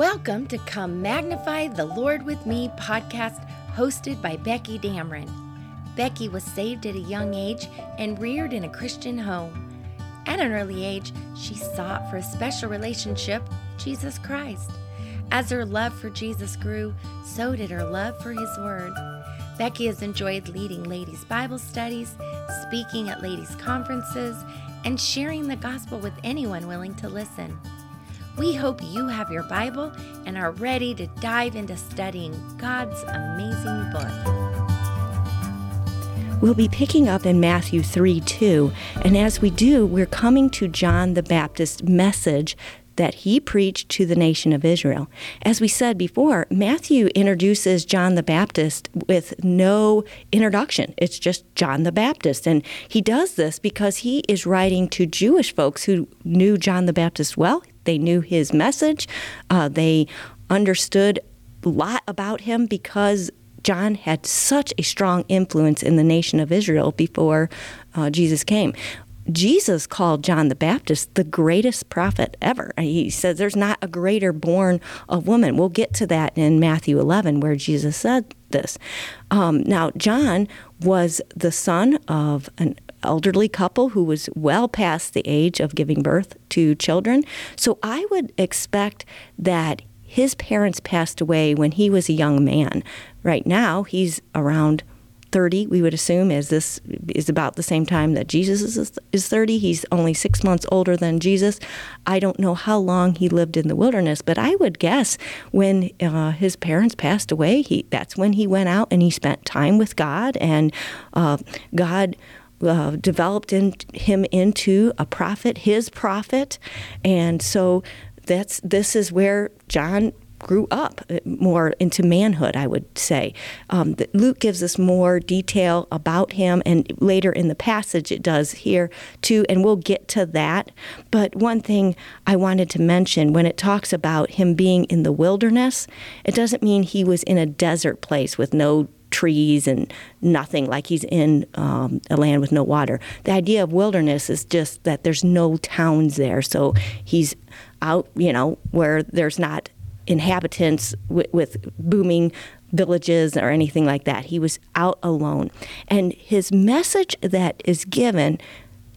Welcome to Come Magnify the Lord with Me podcast hosted by Becky Dameron. Becky was saved at a young age and reared in a Christian home. At an early age, she sought for a special relationship, Jesus Christ. As her love for Jesus grew, so did her love for His Word. Becky has enjoyed leading ladies' Bible studies, speaking at ladies' conferences, and sharing the gospel with anyone willing to listen. We hope you have your Bible and are ready to dive into studying God's amazing book. We'll be picking up in Matthew 3 2. And as we do, we're coming to John the Baptist's message that he preached to the nation of Israel. As we said before, Matthew introduces John the Baptist with no introduction. It's just John the Baptist. And he does this because he is writing to Jewish folks who knew John the Baptist well. They knew his message. Uh, they understood a lot about him because John had such a strong influence in the nation of Israel before uh, Jesus came. Jesus called John the Baptist the greatest prophet ever. He says there's not a greater born of woman. We'll get to that in Matthew 11, where Jesus said this. Um, now, John was the son of an elderly couple who was well past the age of giving birth to children. So I would expect that his parents passed away when he was a young man. Right now, he's around 30, we would assume, as this is about the same time that Jesus is, is 30. He's only six months older than Jesus. I don't know how long he lived in the wilderness, but I would guess when uh, his parents passed away, he, that's when he went out and he spent time with God, and uh, God uh, developed in, him into a prophet, his prophet, and so that's this is where John grew up uh, more into manhood, I would say. Um, Luke gives us more detail about him, and later in the passage it does here too, and we'll get to that. But one thing I wanted to mention when it talks about him being in the wilderness, it doesn't mean he was in a desert place with no trees and nothing, like he's in um, a land with no water. The idea of wilderness is just that there's no towns there. So he's out, you know, where there's not inhabitants with, with booming villages or anything like that. He was out alone. And his message that is given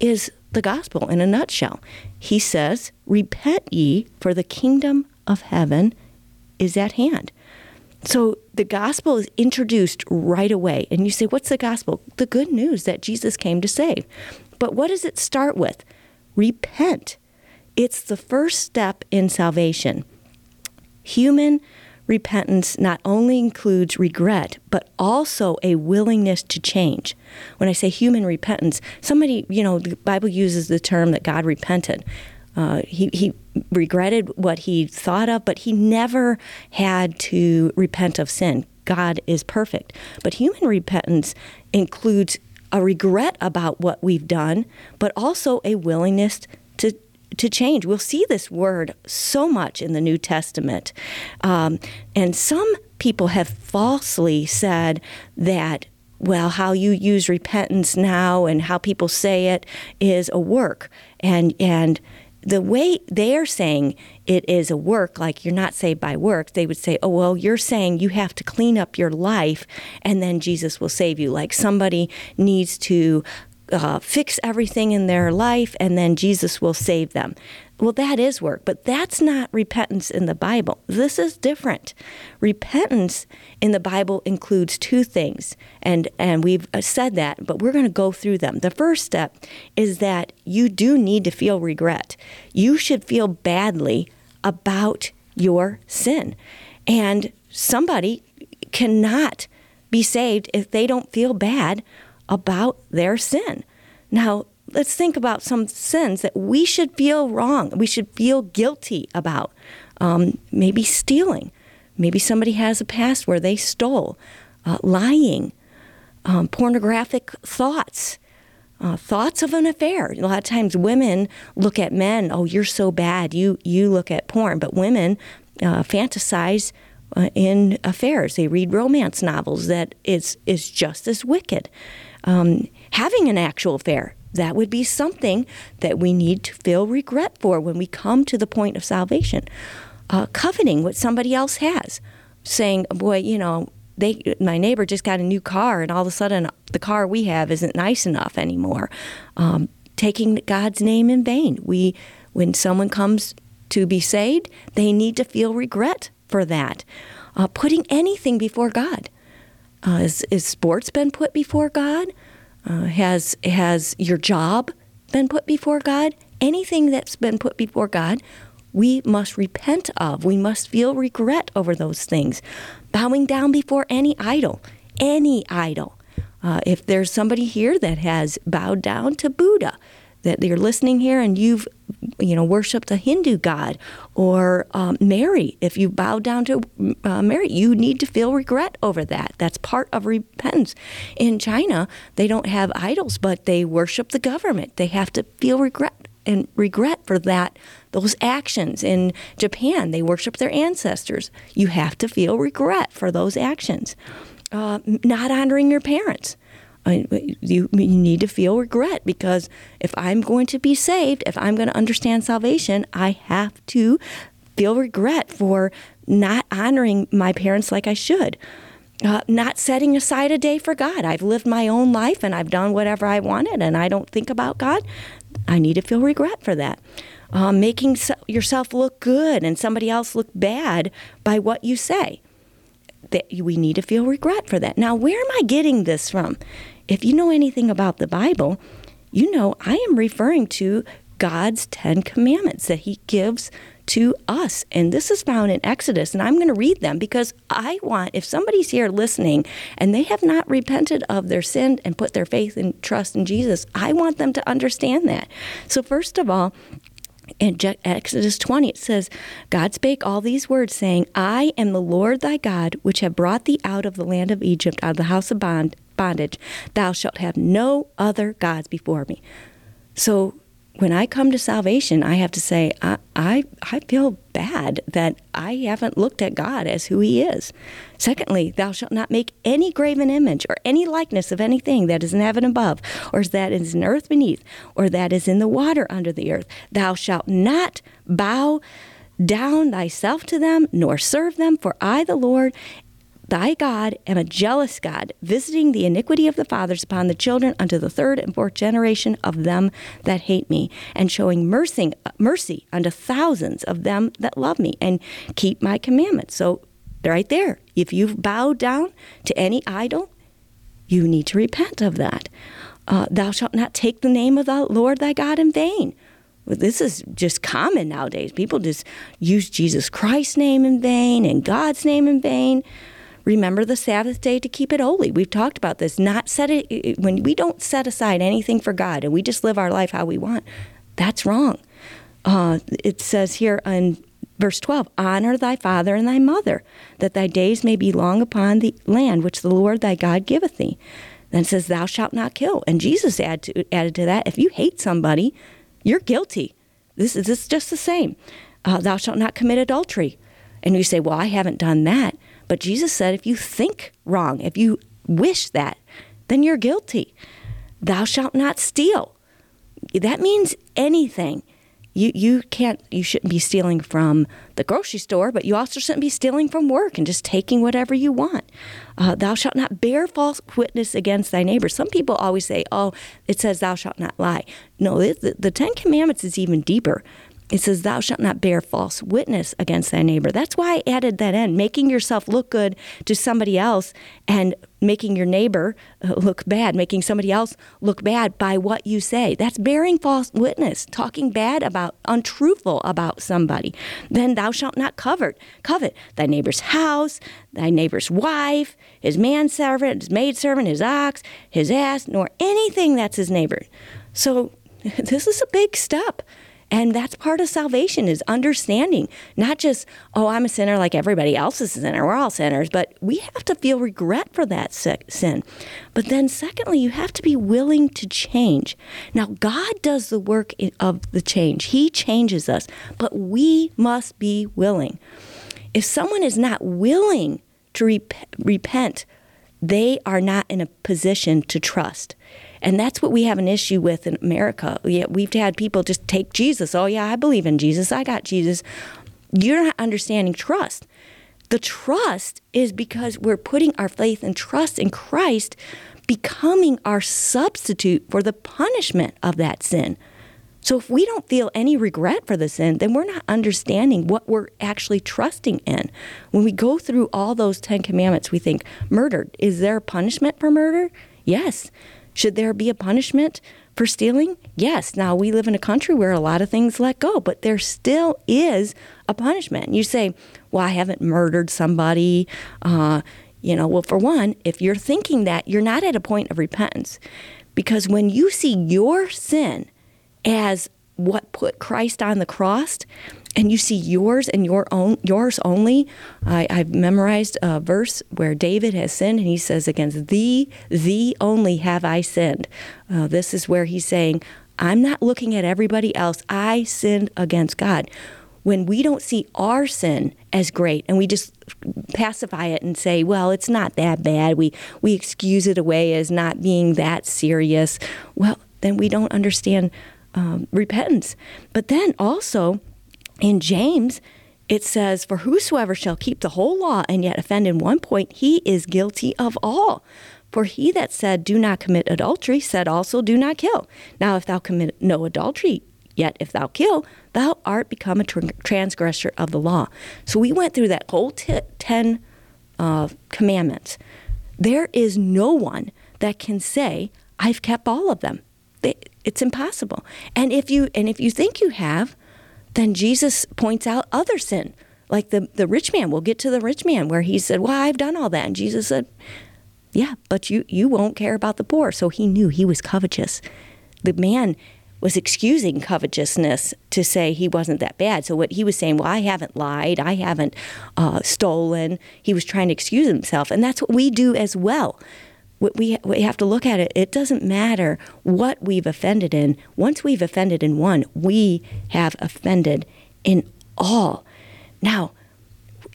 is the gospel in a nutshell. He says, Repent ye, for the kingdom of heaven is at hand. So the gospel is introduced right away. And you say, What's the gospel? The good news that Jesus came to save. But what does it start with? Repent. It's the first step in salvation. Human repentance not only includes regret, but also a willingness to change. When I say human repentance, somebody, you know, the Bible uses the term that God repented. Uh, he, he regretted what he thought of, but he never had to repent of sin. God is perfect. But human repentance includes a regret about what we've done, but also a willingness to to change. We'll see this word so much in the New Testament. Um, and some people have falsely said that well, how you use repentance now and how people say it is a work. And and the way they're saying it is a work, like you're not saved by works, they would say, oh, well, you're saying you have to clean up your life and then Jesus will save you. Like somebody needs to uh, fix everything in their life and then Jesus will save them. Well, that is work, but that's not repentance in the Bible. This is different. Repentance in the Bible includes two things, and, and we've uh, said that, but we're going to go through them. The first step is that you do need to feel regret. You should feel badly about your sin. And somebody cannot be saved if they don't feel bad about their sin. Now, let's think about some sins that we should feel wrong, we should feel guilty about. Um, maybe stealing. Maybe somebody has a past where they stole, uh, lying, um, pornographic thoughts. Uh, thoughts of an affair. A lot of times, women look at men. Oh, you're so bad. You you look at porn, but women uh, fantasize uh, in affairs. They read romance novels that is is just as wicked um, having an actual affair. That would be something that we need to feel regret for when we come to the point of salvation. uh, coveting what somebody else has, saying, "Boy, you know." They, my neighbor just got a new car, and all of a sudden, the car we have isn't nice enough anymore. Um, taking God's name in vain. We, when someone comes to be saved, they need to feel regret for that. Uh, putting anything before God. Uh, is, is sports been put before God? Uh, has has your job been put before God? Anything that's been put before God, we must repent of. We must feel regret over those things. Bowing down before any idol, any idol. Uh, if there's somebody here that has bowed down to Buddha, that you're listening here and you've you know worshipped a Hindu god or um, Mary, if you bow down to uh, Mary, you need to feel regret over that. That's part of repentance. In China, they don't have idols, but they worship the government. They have to feel regret and regret for that those actions. In Japan, they worship their ancestors. You have to feel regret for those actions. Uh, not honoring your parents you, you need to feel regret because if I'm going to be saved, if I'm going to understand salvation, I have to feel regret for not honoring my parents like I should. Uh, not setting aside a day for God. I've lived my own life and I've done whatever I wanted and I don't think about God. I need to feel regret for that. Uh, making so- yourself look good and somebody else look bad by what you say. That we need to feel regret for that. Now, where am I getting this from? If you know anything about the Bible, you know I am referring to God's Ten Commandments that He gives to us. And this is found in Exodus. And I'm going to read them because I want, if somebody's here listening and they have not repented of their sin and put their faith and trust in Jesus, I want them to understand that. So, first of all, in Exodus 20, it says, God spake all these words, saying, I am the Lord thy God, which have brought thee out of the land of Egypt, out of the house of bond, bondage. Thou shalt have no other gods before me. So when I come to salvation, I have to say, I, I, I, feel bad that I haven't looked at God as who He is. Secondly, thou shalt not make any graven image or any likeness of anything that is in heaven above, or that is in earth beneath, or that is in the water under the earth. Thou shalt not bow down thyself to them, nor serve them, for I, the Lord, Thy God am a jealous God, visiting the iniquity of the fathers upon the children unto the third and fourth generation of them that hate me, and showing mercy, mercy unto thousands of them that love me and keep my commandments. So, right there, if you've bowed down to any idol, you need to repent of that. Uh, thou shalt not take the name of the Lord thy God in vain. Well, this is just common nowadays. People just use Jesus Christ's name in vain and God's name in vain. Remember the Sabbath day to keep it holy. We've talked about this. Not set it when we don't set aside anything for God and we just live our life how we want. That's wrong. Uh, it says here in verse 12 honor thy father and thy mother that thy days may be long upon the land which the lord thy god giveth thee then says thou shalt not kill and jesus add to, added to that if you hate somebody you're guilty this is, this is just the same uh, thou shalt not commit adultery and you say well i haven't done that but Jesus said, if you think wrong, if you wish that, then you're guilty. Thou shalt not steal. That means anything. You, you can't you shouldn't be stealing from the grocery store, but you also shouldn't be stealing from work and just taking whatever you want. Uh, thou shalt not bear false witness against thy neighbor. Some people always say, "Oh, it says thou shalt not lie." No, the, the Ten Commandments is even deeper it says, Thou shalt not bear false witness against thy neighbor. That's why I added that in, making yourself look good to somebody else and making your neighbor uh, look bad, making somebody else look bad by what you say. That's bearing false witness, talking bad about, untruthful about somebody. Then thou shalt not covet, covet thy neighbor's house, thy neighbor's wife, his manservant, his maidservant, his ox, his ass, nor anything that's his neighbor. So this is a big step. And that's part of salvation is understanding, not just, oh, I'm a sinner like everybody else is a sinner. We're all sinners, but we have to feel regret for that sin. But then, secondly, you have to be willing to change. Now, God does the work of the change, He changes us, but we must be willing. If someone is not willing to rep- repent, they are not in a position to trust. And that's what we have an issue with in America. We've had people just take Jesus. Oh, yeah, I believe in Jesus. I got Jesus. You're not understanding trust. The trust is because we're putting our faith and trust in Christ becoming our substitute for the punishment of that sin. So if we don't feel any regret for the sin, then we're not understanding what we're actually trusting in. When we go through all those 10 commandments, we think, murder, is there a punishment for murder? Yes. Should there be a punishment for stealing? Yes. Now, we live in a country where a lot of things let go, but there still is a punishment. You say, well, I haven't murdered somebody. Uh, you know, well, for one, if you're thinking that, you're not at a point of repentance. Because when you see your sin as what put Christ on the cross, and you see yours and your own yours only. I, have memorized a verse where David has sinned, and he says, "Against thee, thee only have I sinned." Uh, this is where he's saying, "I'm not looking at everybody else. I sinned against God." When we don't see our sin as great, and we just pacify it and say, "Well, it's not that bad," we we excuse it away as not being that serious. Well, then we don't understand um, repentance. But then also in James, it says, For whosoever shall keep the whole law and yet offend in one point, he is guilty of all. For he that said, Do not commit adultery, said also, Do not kill. Now, if thou commit no adultery, yet if thou kill, thou art become a transgressor of the law. So we went through that whole t- 10 uh, commandments. There is no one that can say, I've kept all of them. It's impossible. And if you and if you think you have, then Jesus points out other sin. Like the, the rich man, we'll get to the rich man where he said, Well, I've done all that. And Jesus said, Yeah, but you, you won't care about the poor. So he knew he was covetous. The man was excusing covetousness to say he wasn't that bad. So what he was saying, well, I haven't lied, I haven't uh, stolen. He was trying to excuse himself, and that's what we do as well we, we have to look at it. It doesn't matter what we've offended in. Once we've offended in one, we have offended in all. Now,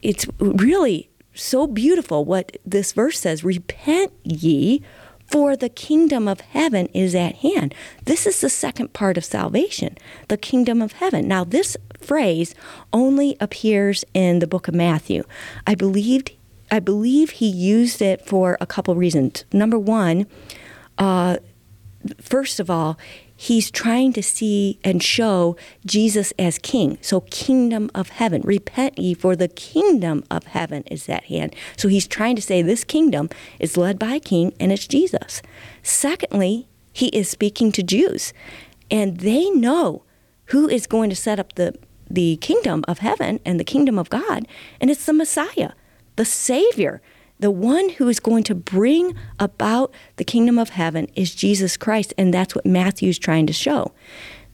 it's really so beautiful what this verse says Repent ye, for the kingdom of heaven is at hand. This is the second part of salvation, the kingdom of heaven. Now, this phrase only appears in the book of Matthew. I believed I believe he used it for a couple reasons. Number one, uh, first of all, he's trying to see and show Jesus as king. So, kingdom of heaven. Repent ye, for the kingdom of heaven is at hand. So, he's trying to say this kingdom is led by a king and it's Jesus. Secondly, he is speaking to Jews, and they know who is going to set up the, the kingdom of heaven and the kingdom of God, and it's the Messiah the Savior, the one who is going to bring about the kingdom of heaven is Jesus Christ. And that's what Matthew is trying to show.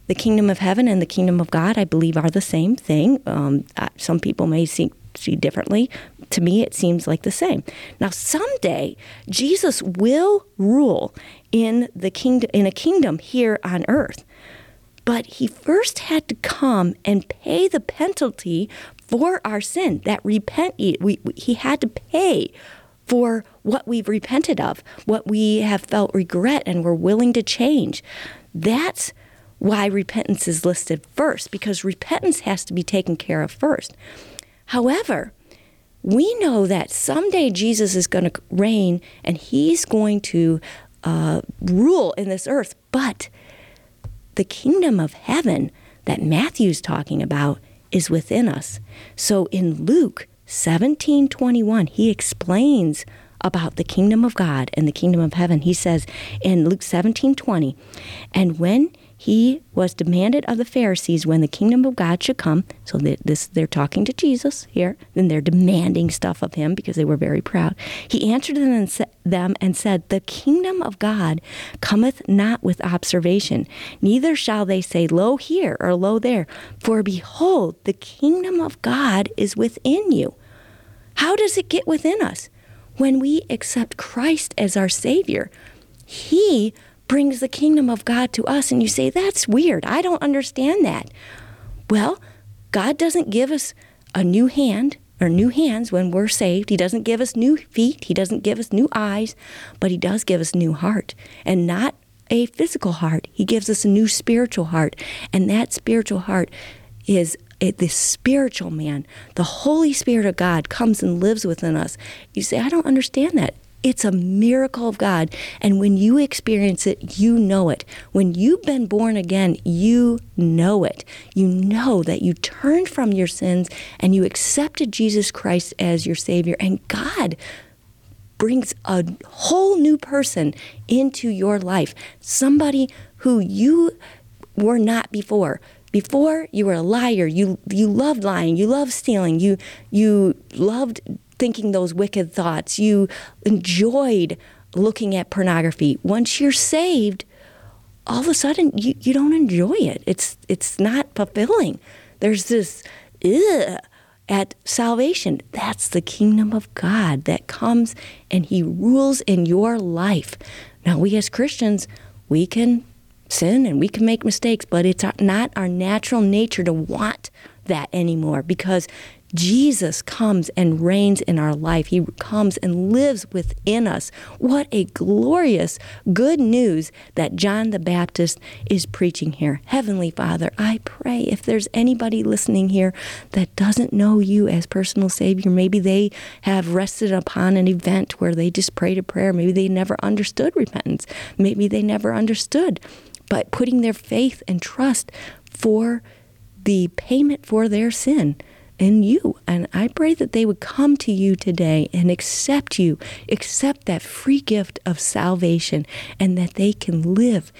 The kingdom of heaven and the kingdom of God, I believe, are the same thing. Um, some people may see, see differently. To me, it seems like the same. Now, someday, Jesus will rule in the kingdom in a kingdom here on earth. But he first had to come and pay the penalty for our sin, that repent, we, he had to pay for what we've repented of, what we have felt regret and we're willing to change. That's why repentance is listed first, because repentance has to be taken care of first. However, we know that someday Jesus is going to reign and he's going to uh, rule in this earth, but the kingdom of heaven that Matthew's talking about is within us. So in Luke 17:21, he explains about the kingdom of God and the kingdom of heaven. He says in Luke 17:20, "And when he was demanded of the Pharisees when the kingdom of God should come. So this they're talking to Jesus here, then they're demanding stuff of him because they were very proud. He answered them and, them and said, "The kingdom of God cometh not with observation, neither shall they say, Lo here or Lo there, for behold, the kingdom of God is within you." How does it get within us? When we accept Christ as our Savior, He brings the kingdom of God to us. And you say, that's weird. I don't understand that. Well, God doesn't give us a new hand or new hands when we're saved. He doesn't give us new feet. He doesn't give us new eyes, but He does give us new heart and not a physical heart. He gives us a new spiritual heart. And that spiritual heart is the spiritual man, the Holy Spirit of God comes and lives within us. You say, I don't understand that. It's a miracle of God. And when you experience it, you know it. When you've been born again, you know it. You know that you turned from your sins and you accepted Jesus Christ as your Savior. And God brings a whole new person into your life. Somebody who you were not before. Before you were a liar, you you loved lying, you loved stealing, you you loved thinking those wicked thoughts. You enjoyed looking at pornography. Once you're saved, all of a sudden you, you don't enjoy it. It's it's not fulfilling. There's this ugh at salvation. That's the kingdom of God that comes and he rules in your life. Now we as Christians, we can sin and we can make mistakes, but it's not our natural nature to want that anymore because Jesus comes and reigns in our life. He comes and lives within us. What a glorious good news that John the Baptist is preaching here. Heavenly Father, I pray if there's anybody listening here that doesn't know you as personal Savior, maybe they have rested upon an event where they just prayed a prayer. Maybe they never understood repentance. Maybe they never understood. But putting their faith and trust for the payment for their sin in you. And I pray that they would come to you today and accept you, accept that free gift of salvation, and that they can live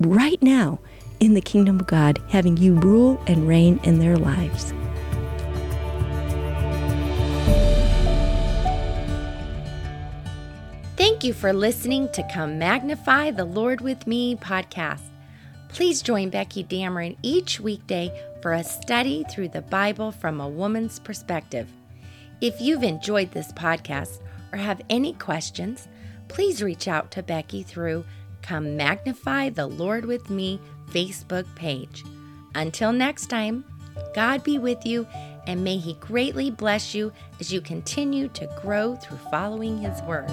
right now in the kingdom of God, having you rule and reign in their lives. Thank you for listening to Come Magnify the Lord with Me podcast. Please join Becky Dameron each weekday for a study through the Bible from a woman's perspective. If you've enjoyed this podcast or have any questions, please reach out to Becky through Come Magnify the Lord with Me Facebook page. Until next time, God be with you and may He greatly bless you as you continue to grow through following His Word.